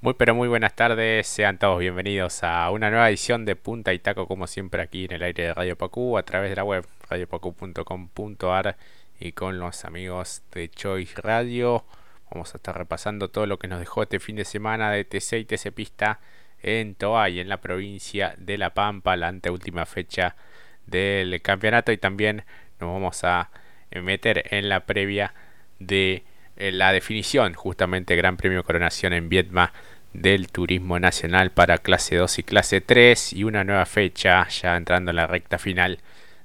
Muy pero muy buenas tardes, sean todos bienvenidos a una nueva edición de Punta y Taco como siempre aquí en el aire de Radio Pacú a través de la web radiopacu.com.ar y con los amigos de Choice Radio. Vamos a estar repasando todo lo que nos dejó este fin de semana de TC y TC Pista en Toay, en la provincia de La Pampa, la anteúltima fecha del campeonato y también nos vamos a meter en la previa de la definición justamente Gran Premio Coronación en Vietma del Turismo Nacional para clase 2 y clase 3 y una nueva fecha ya entrando en la recta final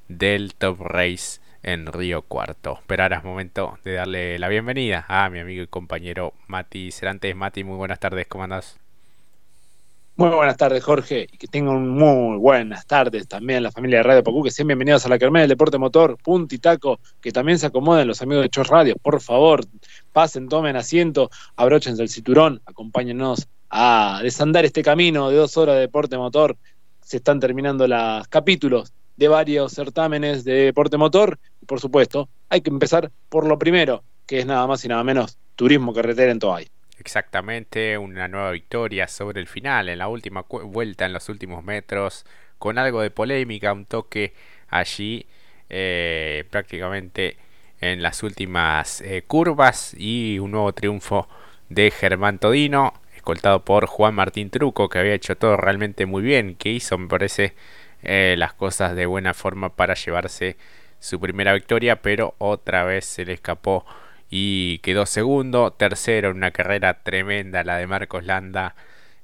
del Top Race en Río Cuarto. Pero ahora es momento de darle la bienvenida a mi amigo y compañero Mati Cerantes. Mati, muy buenas tardes, ¿cómo andás? Muy buenas tardes, Jorge, y que tengan muy buenas tardes también la familia de Radio Pacú, que sean bienvenidos a la Carmel del Deporte Motor, Punti Taco, que también se acomoden los amigos de Chos Radio, por favor, pasen, tomen asiento, abróchense el cinturón, acompáñenos a desandar este camino de dos horas de deporte motor. Se están terminando los capítulos de varios certámenes de deporte motor, y por supuesto, hay que empezar por lo primero, que es nada más y nada menos turismo carretera en Toay. Exactamente, una nueva victoria sobre el final, en la última vuelta, en los últimos metros, con algo de polémica, un toque allí eh, prácticamente en las últimas eh, curvas y un nuevo triunfo de Germán Todino, escoltado por Juan Martín Truco, que había hecho todo realmente muy bien, que hizo, me parece, eh, las cosas de buena forma para llevarse su primera victoria, pero otra vez se le escapó y quedó segundo, tercero en una carrera tremenda la de Marcos Landa,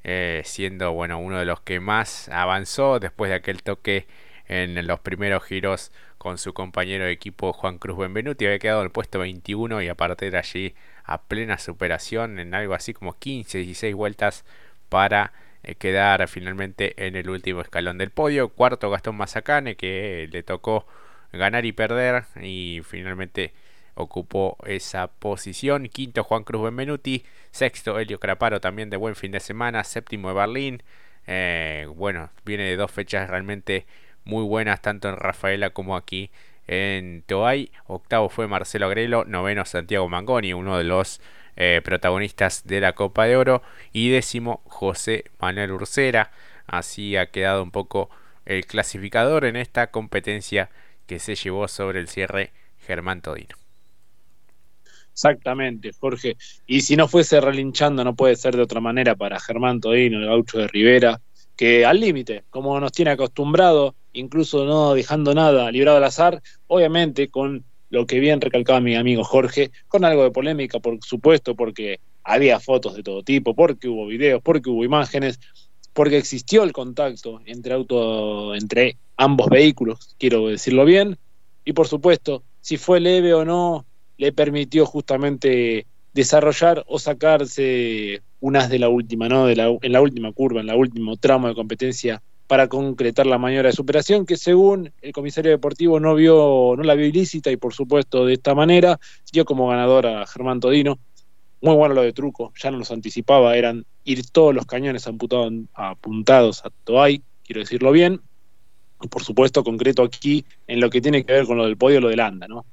eh, siendo bueno uno de los que más avanzó después de aquel toque en los primeros giros con su compañero de equipo Juan Cruz Benvenuti, había quedado en el puesto 21 y a partir de allí a plena superación en algo así como 15, 16 vueltas para eh, quedar finalmente en el último escalón del podio. Cuarto Gastón Mazacane que le tocó ganar y perder y finalmente ocupó esa posición. Quinto, Juan Cruz Benvenuti. Sexto, Helio Craparo, también de buen fin de semana. Séptimo de Berlín. Eh, bueno, viene de dos fechas realmente muy buenas, tanto en Rafaela como aquí en Toay. Octavo fue Marcelo Agrelo. Noveno, Santiago Mangoni, uno de los eh, protagonistas de la Copa de Oro. Y décimo, José Manuel Ursera. Así ha quedado un poco el clasificador en esta competencia que se llevó sobre el cierre Germán Todino. Exactamente, Jorge. Y si no fuese relinchando, no puede ser de otra manera para Germán Todino, el gaucho de Rivera, que al límite, como nos tiene acostumbrado, incluso no dejando nada librado al azar, obviamente con lo que bien recalcaba mi amigo Jorge, con algo de polémica, por supuesto, porque había fotos de todo tipo, porque hubo videos, porque hubo imágenes, porque existió el contacto entre auto, entre ambos vehículos, quiero decirlo bien, y por supuesto, si fue leve o no, le permitió justamente desarrollar o sacarse unas de la última, ¿no? De la, en la última curva, en la último tramo de competencia para concretar la maniobra de superación que según el comisario deportivo no vio, no la vio ilícita y por supuesto de esta manera dio como ganador a Germán Todino. Muy bueno lo de truco, ya nos anticipaba, eran ir todos los cañones apuntados a Toay, quiero decirlo bien, por supuesto concreto aquí en lo que tiene que ver con lo del podio, lo del ANDA, ¿no?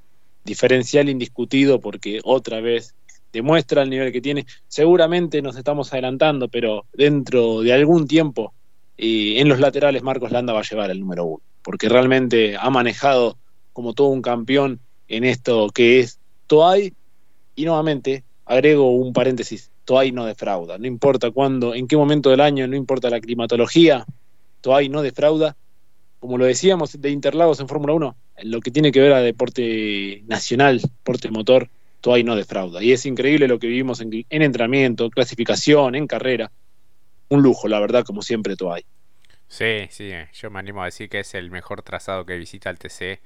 Diferencial indiscutido porque otra vez demuestra el nivel que tiene. Seguramente nos estamos adelantando, pero dentro de algún tiempo eh, en los laterales Marcos Landa va a llevar el número uno, porque realmente ha manejado como todo un campeón en esto que es Toay. Y nuevamente agrego un paréntesis, Toay no defrauda, no importa cuándo, en qué momento del año, no importa la climatología, Toay no defrauda como lo decíamos, de Interlagos en Fórmula 1, en lo que tiene que ver a deporte nacional, deporte motor, Toay no defrauda. Y es increíble lo que vivimos en, entrenamiento, clasificación, en carrera. Un lujo, la verdad, como siempre Toay. Sí, sí, yo me animo a decir que es el mejor trazado que visita el TC,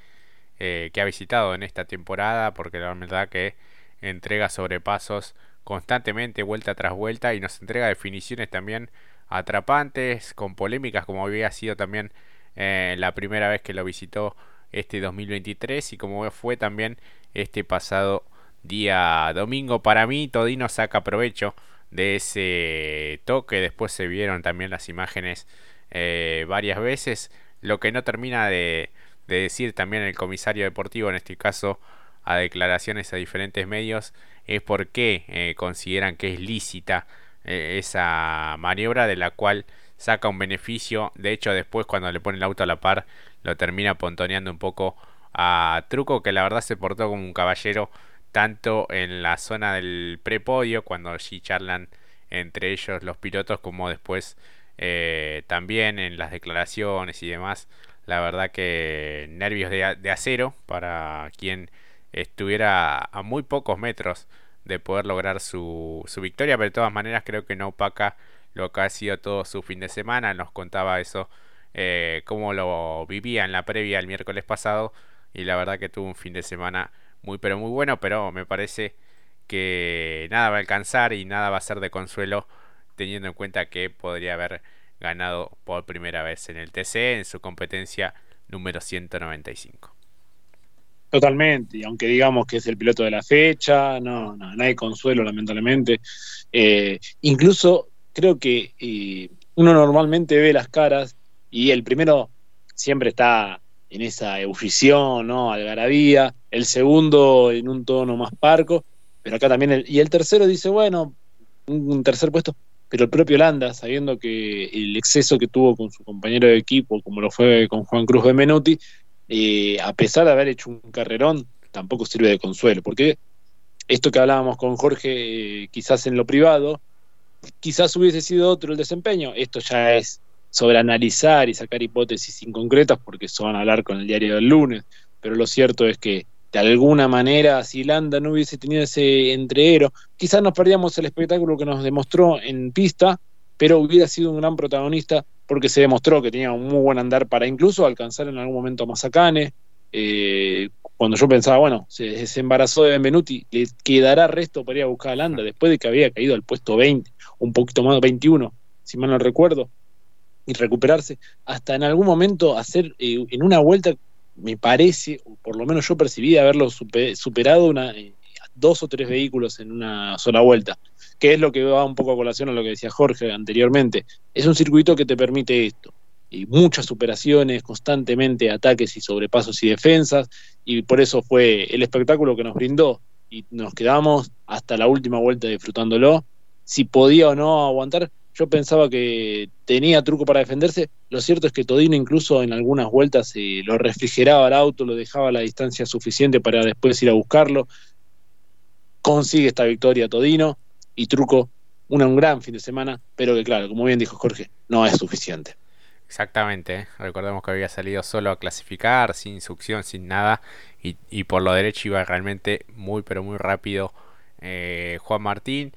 eh, que ha visitado en esta temporada, porque la verdad que entrega sobrepasos constantemente, vuelta tras vuelta, y nos entrega definiciones también atrapantes, con polémicas, como había sido también eh, la primera vez que lo visitó este 2023 y como fue también este pasado día domingo. Para mí, Todino saca provecho de ese toque. Después se vieron también las imágenes eh, varias veces. Lo que no termina de, decir también el comisario deportivo, en este caso a declaraciones a diferentes medios, es por qué eh, consideran que es lícita esa maniobra de la cual saca un beneficio. De hecho, después cuando le pone el auto a la par, lo termina pontoneando un poco a Truco, que la verdad se portó como un caballero tanto en la zona del prepodio, cuando allí charlan entre ellos los pilotos, como después eh, también en las declaraciones y demás. La verdad que nervios de, acero para quien estuviera a muy pocos metros de poder lograr su, su victoria, pero de todas maneras creo que no opaca lo que ha sido todo su fin de semana. Nos contaba eso, eh, cómo lo vivía en la previa el miércoles pasado y la verdad que tuvo un fin de semana muy pero muy bueno, pero me parece que nada va a alcanzar y nada va a ser de consuelo teniendo en cuenta que podría haber ganado por primera vez en el TC en su competencia número 195. Totalmente, y aunque digamos que es el piloto de la fecha, no, no, hay consuelo, lamentablemente. Eh, incluso creo que eh, uno normalmente ve las caras y el primero siempre está en esa ebullición, ¿no? Algarabía, el segundo en un tono más parco, pero acá también, el, y el tercero dice, bueno, un, tercer puesto, pero el propio Landa, sabiendo que el exceso que tuvo con su compañero de equipo, como lo fue con Juan Cruz Benvenuti, eh, a pesar de haber hecho un carrerón, tampoco sirve de consuelo, porque esto que hablábamos con Jorge, eh, quizás en lo privado, quizás hubiese sido otro el desempeño, esto ya es sobre analizar y sacar hipótesis inconcretas, porque eso van a hablar con el diario del lunes, pero lo cierto es que de alguna manera, si Landa no hubiese tenido ese entreero, quizás nos perdíamos el espectáculo que nos demostró en pista, pero hubiera sido un gran protagonista porque se demostró que tenía un muy buen andar para incluso alcanzar en algún momento a Mazacane. Eh, cuando yo pensaba, bueno, se, embarazó de Benvenuti, le quedará resto para ir a buscar a Landa después de que había caído al puesto 20, un poquito más, 21, si mal no recuerdo, y recuperarse, hasta en algún momento hacer eh, en una vuelta, me parece, por lo menos yo percibí haberlo superado eh, dos o tres vehículos en una sola vuelta que es lo que va un poco a colación a lo que decía Jorge anteriormente. Es un circuito que te permite esto. Y muchas superaciones, constantemente ataques y sobrepasos y defensas, y por eso fue el espectáculo que nos brindó. Y nos quedamos hasta la última vuelta disfrutándolo. Si podía o no aguantar, yo pensaba que tenía truco para defenderse. Lo cierto es que Todino incluso en algunas vueltas eh, lo refrigeraba el auto, lo dejaba a la distancia suficiente para después ir a buscarlo. Consigue esta victoria Todino y Truco un gran fin de semana, pero que claro, como bien dijo Jorge, no es suficiente. Exactamente, ¿eh? recordemos que había salido solo a clasificar, sin succión, sin nada, y, por lo derecho iba realmente muy, pero muy rápido eh, Juan Martín.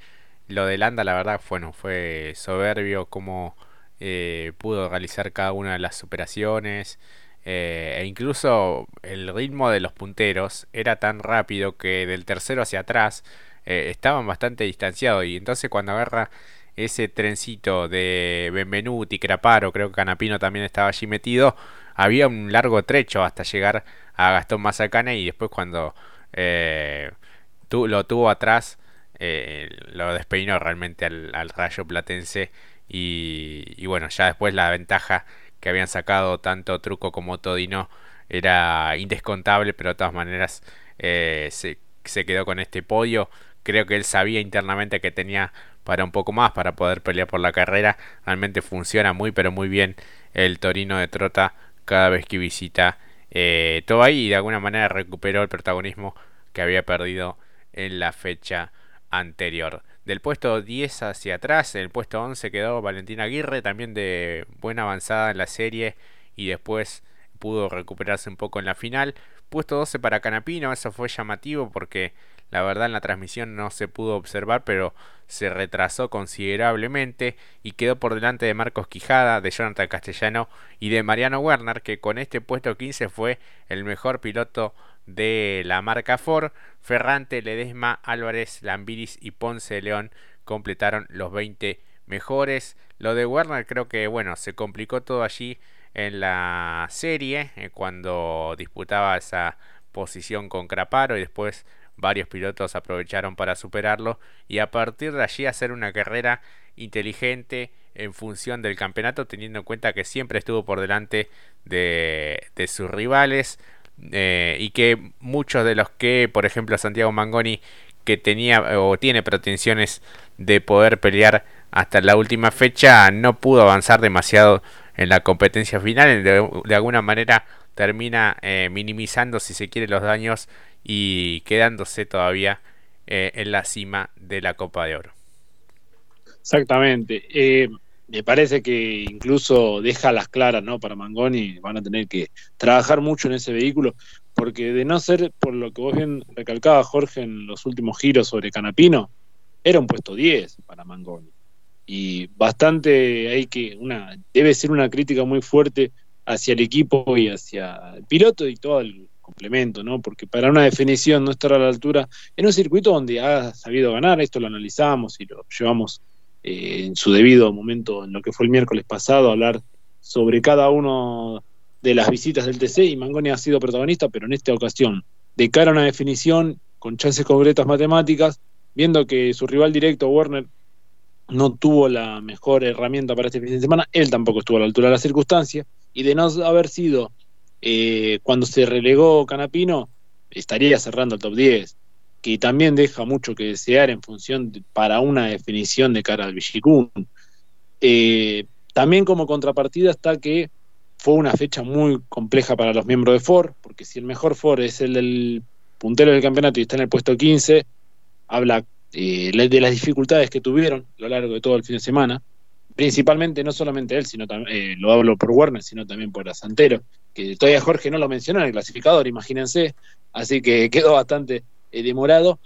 Lo de Landa, la verdad, bueno, fue soberbio como eh, pudo realizar cada una de las superaciones. e incluso el ritmo de los punteros era tan rápido que del tercero hacia atrás eh, estaban bastante distanciados y entonces cuando agarra ese trencito de Benvenuti, Craparo, creo que Canapino también estaba allí metido, había un largo trecho hasta llegar a Gastón Mazacane y después cuando eh, lo tuvo atrás eh, lo despeinó realmente al, rayo platense y, bueno, ya después la ventaja que habían sacado tanto Truco como Todino era indescontable, pero de todas maneras se, se quedó con este podio creo que él sabía internamente que tenía para un poco más para poder pelear por la carrera. Realmente funciona muy pero muy bien el Torino de Trota cada vez que visita eh, ahí y de alguna manera recuperó el protagonismo que había perdido en la fecha anterior. Del puesto 10 hacia atrás, el puesto 11 quedó Valentina Aguirre, también de buena avanzada en la serie y después pudo recuperarse un poco en la final. Puesto 12 para Canapino, eso fue llamativo porque la verdad en la transmisión no se pudo observar, pero se retrasó considerablemente y quedó por delante de Marcos Quijada, de Jonathan Castellano y de Mariano Werner, que con este puesto 15 fue el mejor piloto de la marca Ford. Ferrante, Ledesma, Álvarez, Lambiris y Ponce de León completaron los 20 mejores. Lo de Werner creo que bueno, se complicó todo allí en la serie eh, cuando disputaba esa posición con Craparo y después varios pilotos aprovecharon para superarlo y a partir de allí hacer una carrera inteligente en función del campeonato teniendo en cuenta que siempre estuvo por delante de, sus rivales eh, y que muchos de los que por ejemplo Santiago Mangoni que tenía o tiene pretensiones de poder pelear hasta la última fecha, no pudo avanzar demasiado en la competencia final. De, alguna manera termina eh, minimizando, si se quiere, los daños y quedándose todavía eh, en la cima de la Copa de Oro. Exactamente. Eh, me parece que incluso deja las claras ¿no? para Mangoni, van a tener que trabajar mucho en ese vehículo, porque de no ser por lo que vos bien recalcaba Jorge en los últimos giros sobre Canapino, era un puesto 10 para Mangoni. Y bastante hay que, una, debe ser una crítica muy fuerte hacia el equipo y hacia el piloto y todo el complemento, ¿no? Porque para una definición no estar a la altura en un circuito donde ha sabido ganar, esto lo analizamos y lo llevamos eh, en su debido momento, en lo que fue el miércoles pasado, hablar sobre cada uno de las visitas del TC y Mangoni ha sido protagonista, pero en esta ocasión, de cara a una definición con chances concretas matemáticas, viendo que su rival directo, Werner, no tuvo la mejor herramienta para este fin de semana, él tampoco estuvo a la altura de la circunstancia, y de no haber sido eh, cuando se relegó Canapino, estaría cerrando el top 10, que también deja mucho que desear en función para una definición de cara al Villicún. Eh, también como contrapartida está que fue una fecha muy compleja para los miembros de Ford, porque si el mejor Ford es el del puntero del campeonato y está en el puesto 15, habla eh, de las dificultades que tuvieron a lo largo de todo el fin de semana, principalmente no solamente él, sino también, eh, lo hablo por Werner, sino también por Asantero, que todavía Jorge no lo mencionó en el clasificador, imagínense, así que quedó bastante demorado.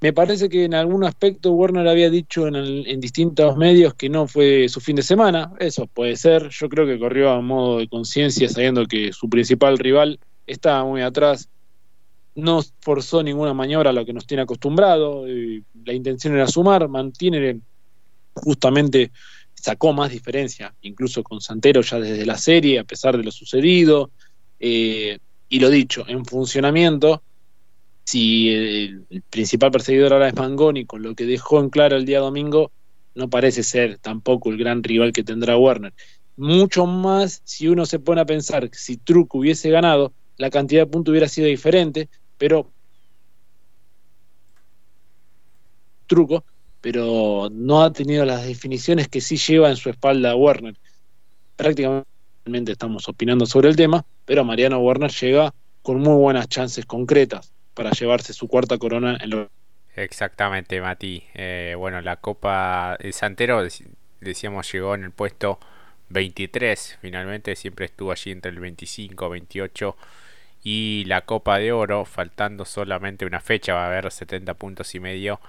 Me parece que en algún aspecto Werner había dicho en, en, distintos medios que no fue su fin de semana, eso puede ser, yo creo que corrió a modo de conciencia sabiendo que su principal rival estaba muy atrás. No forzó ninguna maniobra a lo que nos tiene acostumbrado, la intención era sumar, mantiene justamente sacó más diferencia, incluso con Santero ya desde la serie, a pesar de lo sucedido, eh, y lo dicho, en funcionamiento, si el, principal perseguidor ahora es Mangoni, con lo que dejó en claro el día domingo, no parece ser tampoco el gran rival que tendrá Werner. Mucho más si uno se pone a pensar que si Truco hubiese ganado, la cantidad de puntos hubiera sido diferente, pero truco, pero no ha tenido las definiciones que sí lleva en su espalda Werner. Prácticamente estamos opinando sobre el tema, pero Mariano Werner llega con muy buenas chances concretas para llevarse su cuarta corona en lo Exactamente, Mati. Eh, bueno, la Copa el Santero, decíamos, llegó en el puesto 23. Finalmente siempre estuvo allí entre el 25 28 y la Copa de Oro, faltando solamente una fecha, va a haber 70 puntos y medio.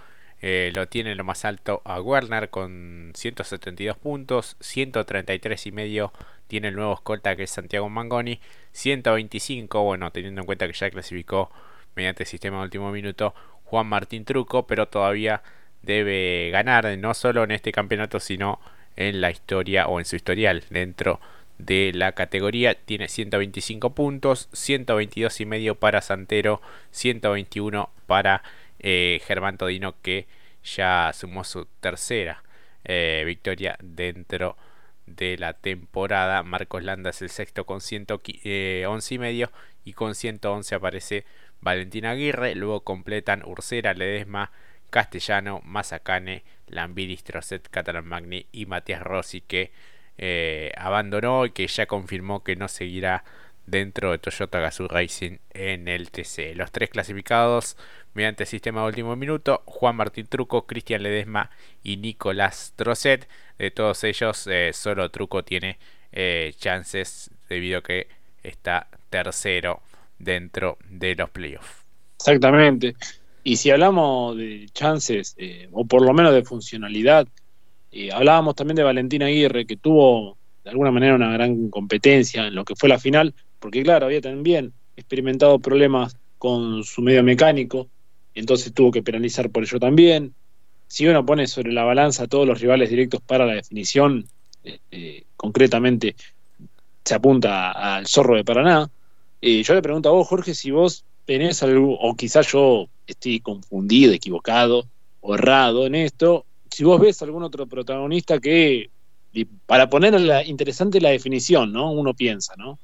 Eh, lo tiene lo más alto a Werner con 172 puntos, 133 y medio tiene el nuevo escolta que es Santiago Mangoni, 125, bueno, teniendo en cuenta que ya clasificó mediante sistema de último minuto Juan Martín Truco, pero todavía debe ganar no solo en este campeonato, sino en la historia o en su historial dentro de la categoría. Tiene 125 puntos, 122 y medio para Santero, 121 para eh, Germán Todino que ya sumó su tercera eh, victoria dentro de la temporada. Marcos Landa es el sexto con 111 eh, y medio y con 111 aparece Valentina Aguirre. Luego completan Ursera, Ledesma, Castellano, Mazacane, Lambiris, Trocet, Catalan Magni y Matías Rossi que eh, abandonó y que ya confirmó que no seguirá dentro de Toyota Gazoo Racing en el TC. Los tres clasificados mediante sistema de último minuto, Juan Martín Truco, Cristian Ledesma y Nicolás Trocet. De todos ellos, eh, solo Truco tiene eh, chances debido a que está tercero dentro de los playoffs. Exactamente. Y si hablamos de chances, o por lo menos de funcionalidad, hablábamos también de Valentina Aguirre, que tuvo de alguna manera una gran competencia en lo que fue la final, porque claro, había también experimentado problemas con su medio mecánico, entonces tuvo que penalizar por ello también. Si uno pone sobre la balanza a todos los rivales directos para la definición, eh, concretamente se apunta al zorro de Paraná. Yo le pregunto a vos, Jorge, si vos tenés algo, o quizás yo estoy confundido, equivocado errado en esto, si vos ves algún otro protagonista que, para poner interesante la definición, ¿no? Uno piensa, ¿no?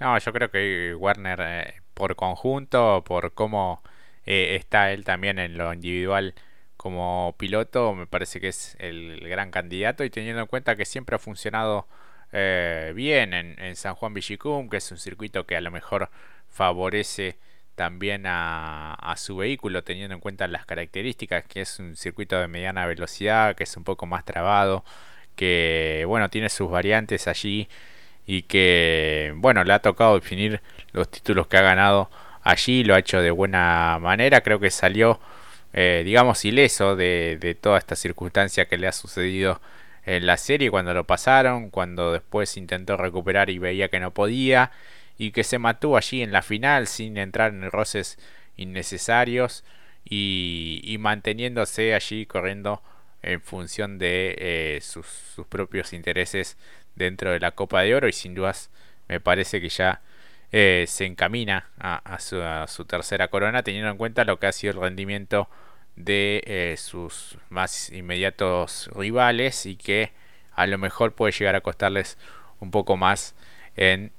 No, yo creo que Warner, eh, por conjunto, por cómo eh, está él también en lo individual como piloto, me parece que es el gran candidato y teniendo en cuenta que siempre ha funcionado eh, bien en, San Juan Villicum, que es un circuito que a lo mejor favorece también a, su vehículo teniendo en cuenta las características que es un circuito de mediana velocidad que es un poco más trabado que bueno tiene sus variantes allí y que bueno le ha tocado definir los títulos que ha ganado allí lo ha hecho de buena manera. Creo que salió eh, digamos ileso de, de toda esta circunstancia que le ha sucedido en la serie cuando lo pasaron cuando después intentó recuperar y veía que no podía y que se mató allí en la final sin entrar en roces innecesarios y, manteniéndose allí corriendo en función de eh, sus, propios intereses dentro de la Copa de Oro y sin dudas me parece que ya eh, se encamina a, su, tercera corona teniendo en cuenta lo que ha sido el rendimiento de eh, sus más inmediatos rivales y que a lo mejor puede llegar a costarles un poco más en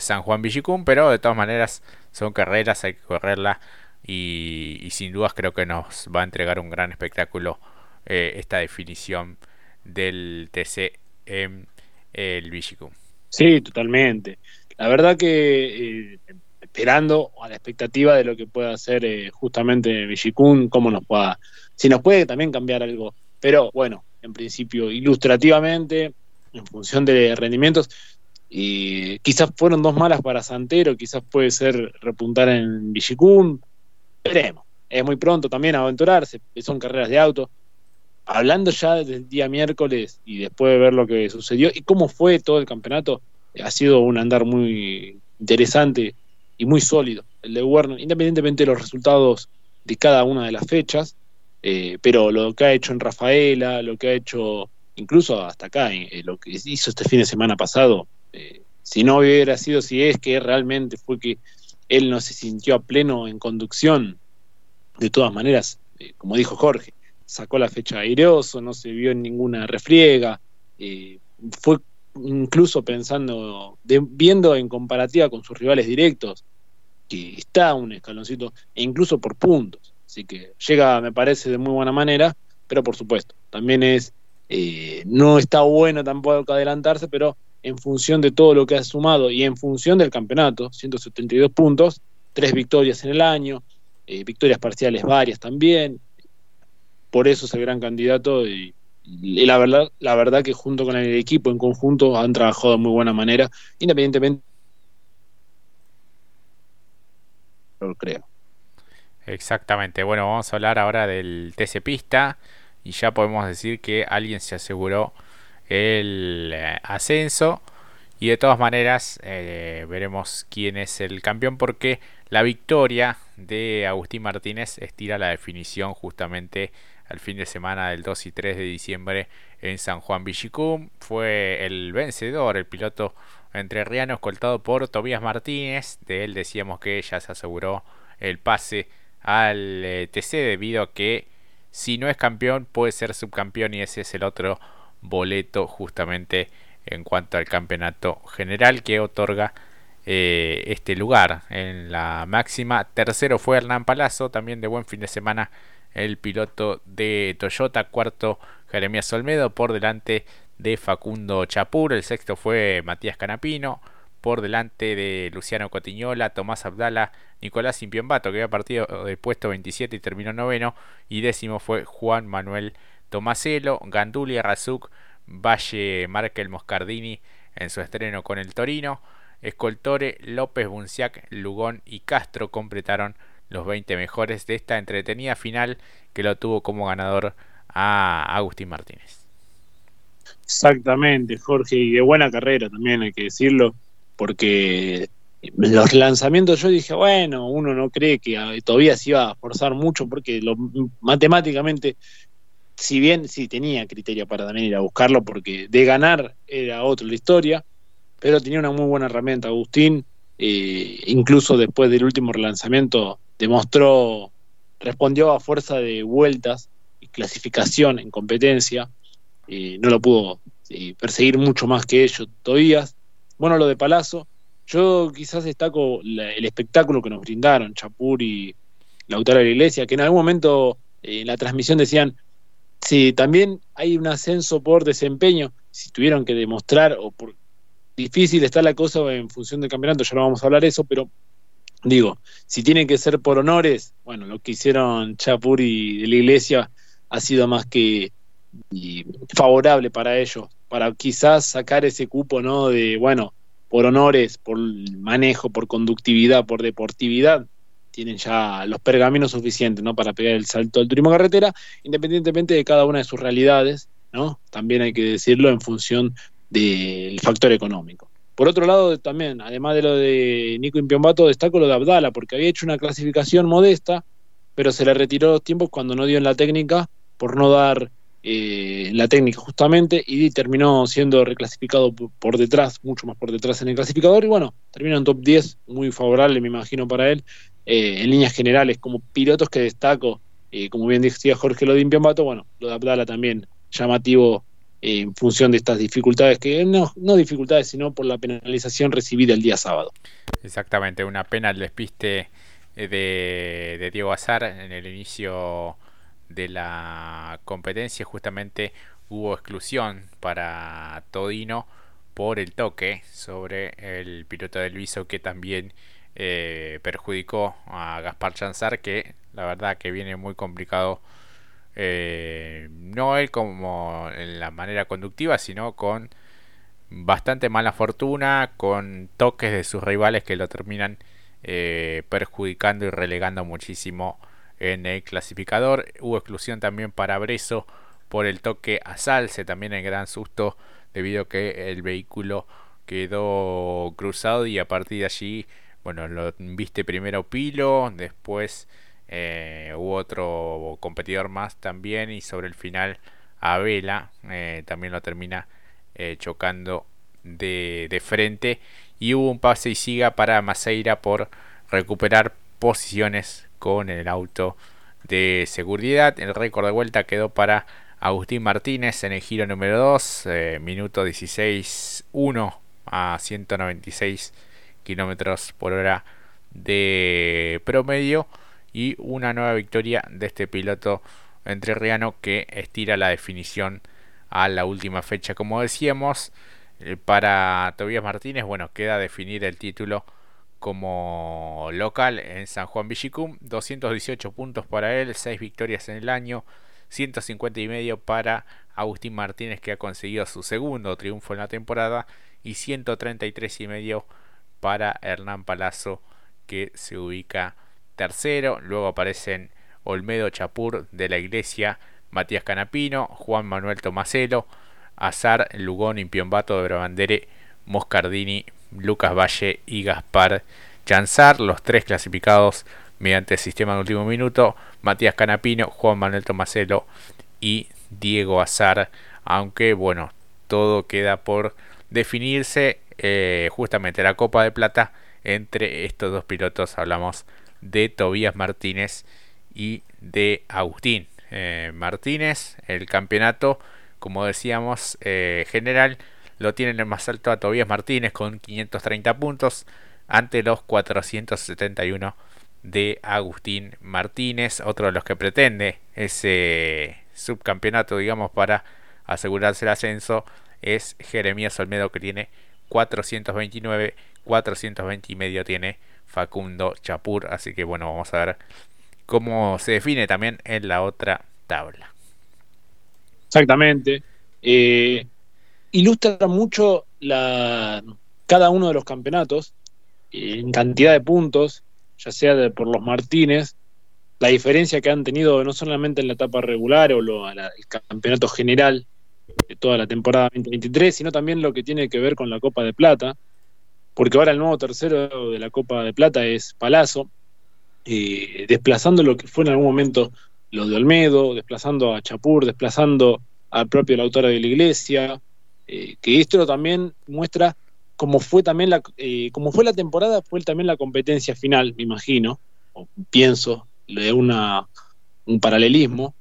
San Juan Villicum, pero de todas maneras son carreras, hay que correrla y, sin dudas creo que nos va a entregar un gran espectáculo eh, esta definición del TC en el Vigicum. Sí, totalmente. La verdad que eh, esperando a la expectativa de lo que pueda hacer eh, justamente Vigicum, cómo nos pueda, si nos puede también cambiar algo. Pero bueno, en principio, ilustrativamente, en función de rendimientos, y quizás fueron dos malas para Santero, quizás puede ser repuntar en Vigicum, veremos. Es muy pronto también aventurarse, son carreras de auto hablando ya del día miércoles y después de ver lo que sucedió y cómo fue todo el campeonato, ha sido un andar muy interesante y muy sólido el de Werner, independientemente de los resultados de cada una de las fechas, eh, pero lo que ha hecho en Rafaela, lo que ha hecho incluso hasta acá, eh, lo que hizo este fin de semana pasado, eh, si no hubiera sido, si es que realmente fue que él no se sintió a pleno en conducción, de todas maneras, como dijo Jorge, sacó la fecha aireoso, no se vio en ninguna refriega, fue incluso pensando, viendo en comparativa con sus rivales directos, que está un escaloncito, e incluso por puntos. Así que llega, me parece, de muy buena manera, pero por supuesto, también es, eh, no está bueno tampoco adelantarse, pero en función de todo lo que ha sumado y en función del campeonato, 172 puntos, tres victorias en el año, eh, victorias parciales varias también, por eso es el gran candidato y, la verdad la verdad que junto con el equipo en conjunto han trabajado de muy buena manera independientemente lo creo. Exactamente. Bueno vamos a hablar ahora del TC Pista y ya podemos decir que alguien se aseguró el eh, ascenso y de todas maneras eh, veremos quién es el campeón porque la victoria de Agustín Martínez estira la definición justamente al fin de semana del 2 y 3 de diciembre en San Juan Villicum. Fue el vencedor, el piloto entrerriano escoltado por Tobías Martínez. De él decíamos que ya se aseguró el pase al eh, TC debido a que si no es campeón puede ser subcampeón y ese es el otro boleto justamente en cuanto al campeonato general que otorga eh, este lugar en la máxima. Tercero fue Hernán Palazzo, también de buen fin de semana el piloto de Toyota, cuarto Jeremías Olmedo, por delante de Facundo Chapur, el sexto fue Matías Canapino, por delante de Luciano Cotiñola, Tomás Abdala, Nicolás Impiombato, que había partido del puesto 27 y terminó noveno, y décimo fue Juan Manuel Tomaselo, Gandulia Razuk, Valle Markel Moscardini en su estreno con el Torino, Escoltore, López Bunciac, Lugón y Castro completaron los 20 mejores de esta entretenida final que lo tuvo como ganador a Agustín Martínez. Exactamente, Jorge, y de buena carrera también hay que decirlo, porque los lanzamientos yo dije, bueno, uno no cree que todavía se iba a forzar mucho, porque lo, matemáticamente, si bien sí tenía criterio para también ir a buscarlo, porque de ganar era otra la historia, pero tenía una muy buena herramienta Agustín, eh, incluso después del último relanzamiento demostró, respondió a fuerza de vueltas y clasificación en competencia, no lo pudo perseguir mucho más que ellos todavía. Bueno, lo de Palazzo, yo quizás destaco el espectáculo que nos brindaron Chapur y, Lautaro de la Iglesia, que en algún momento eh, en la transmisión decían, si también hay un ascenso por desempeño, si tuvieron que demostrar o por difícil está la cosa en función del campeonato, ya no vamos a hablar eso, pero digo, si tienen que ser por honores, bueno, lo que hicieron Chapur y de la Iglesia ha sido más que favorable para ellos, para quizás sacar ese cupo, ¿no? De, bueno, por honores, por manejo, por conductividad, por deportividad, tienen ya los pergaminos suficientes, ¿no? Para pegar el salto al turismo carretera, independientemente de cada una de sus realidades, ¿no? También hay que decirlo en función del factor económico. Por otro lado, también, además de lo de Nico Impiombato, destaco lo de Abdala, porque había hecho una clasificación modesta, pero se le retiró los tiempos cuando no dio en la técnica por no dar eh, la técnica justamente y terminó siendo reclasificado por detrás, mucho más por detrás en el clasificador y bueno, terminó en top 10, muy favorable me imagino para él, eh, en líneas generales, como pilotos que destaco, eh, como bien decía Jorge lo de Impiombato, bueno, lo de Abdala también llamativo en función de estas dificultades, que no, no dificultades, sino por la penalización recibida el día sábado. Exactamente, una pena el despiste de, de Diego Azar en el inicio de la competencia justamente hubo exclusión para Todino por el toque sobre el piloto del Viso que también eh, perjudicó a Gaspar Chanzar que la verdad que viene muy complicado eh, no él como en la manera conductiva sino con bastante mala fortuna con toques de sus rivales que lo terminan eh, perjudicando y relegando muchísimo en el clasificador. Hubo exclusión también para Breso por el toque a Salce, también en gran susto debido a que el vehículo quedó cruzado y a partir de allí, bueno, lo viste primero Pilo, después eh, hubo otro competidor más también y sobre el final a Vela eh, también lo termina eh, chocando de, de, frente y hubo un pase y siga para Maceira por recuperar posiciones con el auto de seguridad. El récord de vuelta quedó para Agustín Martínez en el giro número 2, eh, minuto 16.1 a 196 kilómetros por hora de promedio y una nueva victoria de este piloto entrerriano que estira la definición a la última fecha como decíamos eh, para Tobias Martínez bueno queda definir el título como local en San Juan Villicum. 218 puntos para él, 6 victorias en el año, 150 y medio para Agustín Martínez que ha conseguido su segundo triunfo en la temporada y 133 y medio para Hernán Palazzo que se ubica tercero. Luego aparecen Olmedo Chapur de la Iglesia, Matías Canapino, Juan Manuel Tomaselo, Azar, Lugón, Impiombato de Brabandere, Moscardini, Lucas Valle y Gaspar Chanzar, los tres clasificados mediante el sistema de último minuto, Matías Canapino, Juan Manuel Tomaselo y Diego Azar, aunque bueno, todo queda por definirse eh, justamente la Copa de Plata entre estos dos pilotos, hablamos de Tobías Martínez y de Agustín eh, Martínez, el campeonato, como decíamos, eh, general lo tienen en más alto a Tobías Martínez con 530 puntos ante los 471 de Agustín Martínez, otro de los que pretende ese subcampeonato, digamos, para asegurarse el ascenso, es Jeremías Olmedo que tiene 429, 420 y medio tiene Facundo Chapur, así que bueno, vamos a ver cómo se define también en la otra tabla. Exactamente. Eh, ilustra mucho la, cada uno de los campeonatos en cantidad de puntos, ya sea por los Martínez, la diferencia que han tenido no solamente en la etapa regular o lo, el campeonato general de toda la temporada 2023, sino también lo que tiene que ver con la Copa de Plata, porque ahora el nuevo tercero de la Copa de Plata es Palazzo, desplazando lo que fue en algún momento lo de Olmedo, desplazando a Chapur, desplazando al propio Lautaro de la Iglesia, eh, que esto también muestra cómo fue también la, eh, fue la temporada, fue también la competencia final, me imagino, o pienso, de una, un paralelismo,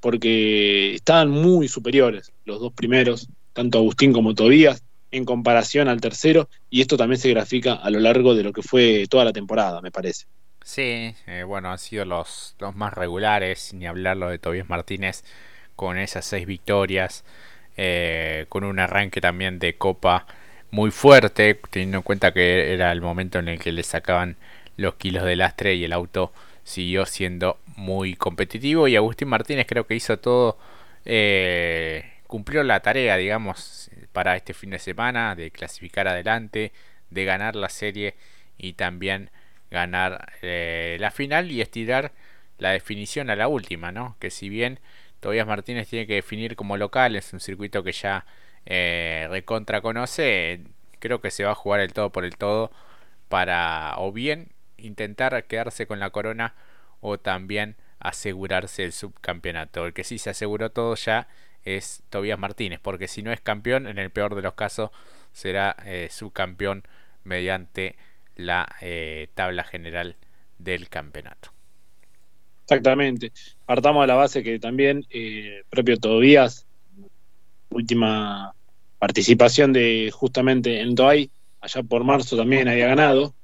porque estaban muy superiores los dos primeros, tanto Agustín como Tobías, en comparación al tercero, y esto también se grafica a lo largo de lo que fue toda la temporada, me parece. Sí, eh, bueno, han sido los, los más regulares, ni hablarlo de Tobias Martínez con esas seis victorias, eh, con un arranque también de Copa muy fuerte, teniendo en cuenta que era el momento en el que le sacaban los kilos de lastre y el auto siguió siendo muy competitivo y Agustín Martínez creo que hizo todo, eh, cumplió la tarea, digamos, para este fin de semana de clasificar adelante, de ganar la serie y también ganar eh, la final y estirar la definición a la última, ¿no? Que si bien Tobias Martínez tiene que definir como local, es un circuito que ya eh, recontra conoce, creo que se va a jugar el todo por el todo para o bien intentar quedarse con la corona o también asegurarse el subcampeonato. El que sí se aseguró todo ya es Tobias Martínez, porque si no es campeón, en el peor de los casos será eh, subcampeón mediante la eh, tabla general del campeonato. Exactamente. Partamos de la base que también eh, propio Tobías, última participación de justamente en Toay, allá por marzo también había ganado.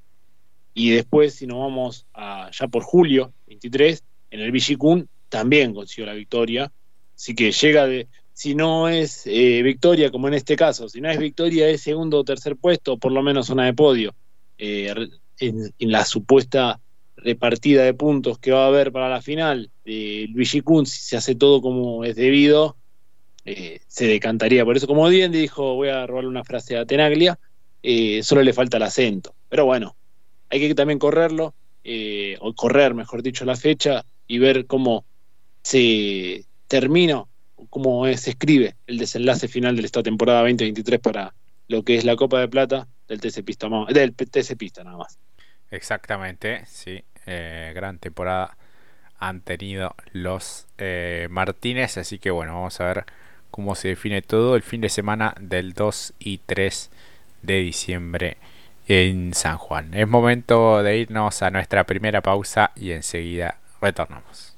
Y después, si nos vamos a, ya por julio 23, en el Vigicún también consiguió la victoria. Así que llega de, si no es eh, victoria, como en este caso, si no es victoria, es segundo o tercer puesto, por lo menos zona de podio. Eh, en, la supuesta repartida de puntos que va a haber para la final, eh, Luigi Kun, si se hace todo como es debido, eh, se decantaría. Por eso, como bien dijo, voy a robarle una frase a Tenaglia, solo le falta el acento. Pero bueno, hay que también correrlo, o correr, mejor dicho, la fecha y ver cómo se termina, cómo se escribe el desenlace final de esta temporada 2023 para lo que es la Copa de Plata del TC Pista, del TC Pista nada más. Exactamente, sí, eh, gran temporada han tenido los eh, Martínez, así que bueno, vamos a ver cómo se define todo el fin de semana del 2 y 3 de diciembre en San Juan. Es momento de irnos a nuestra primera pausa y enseguida retornamos.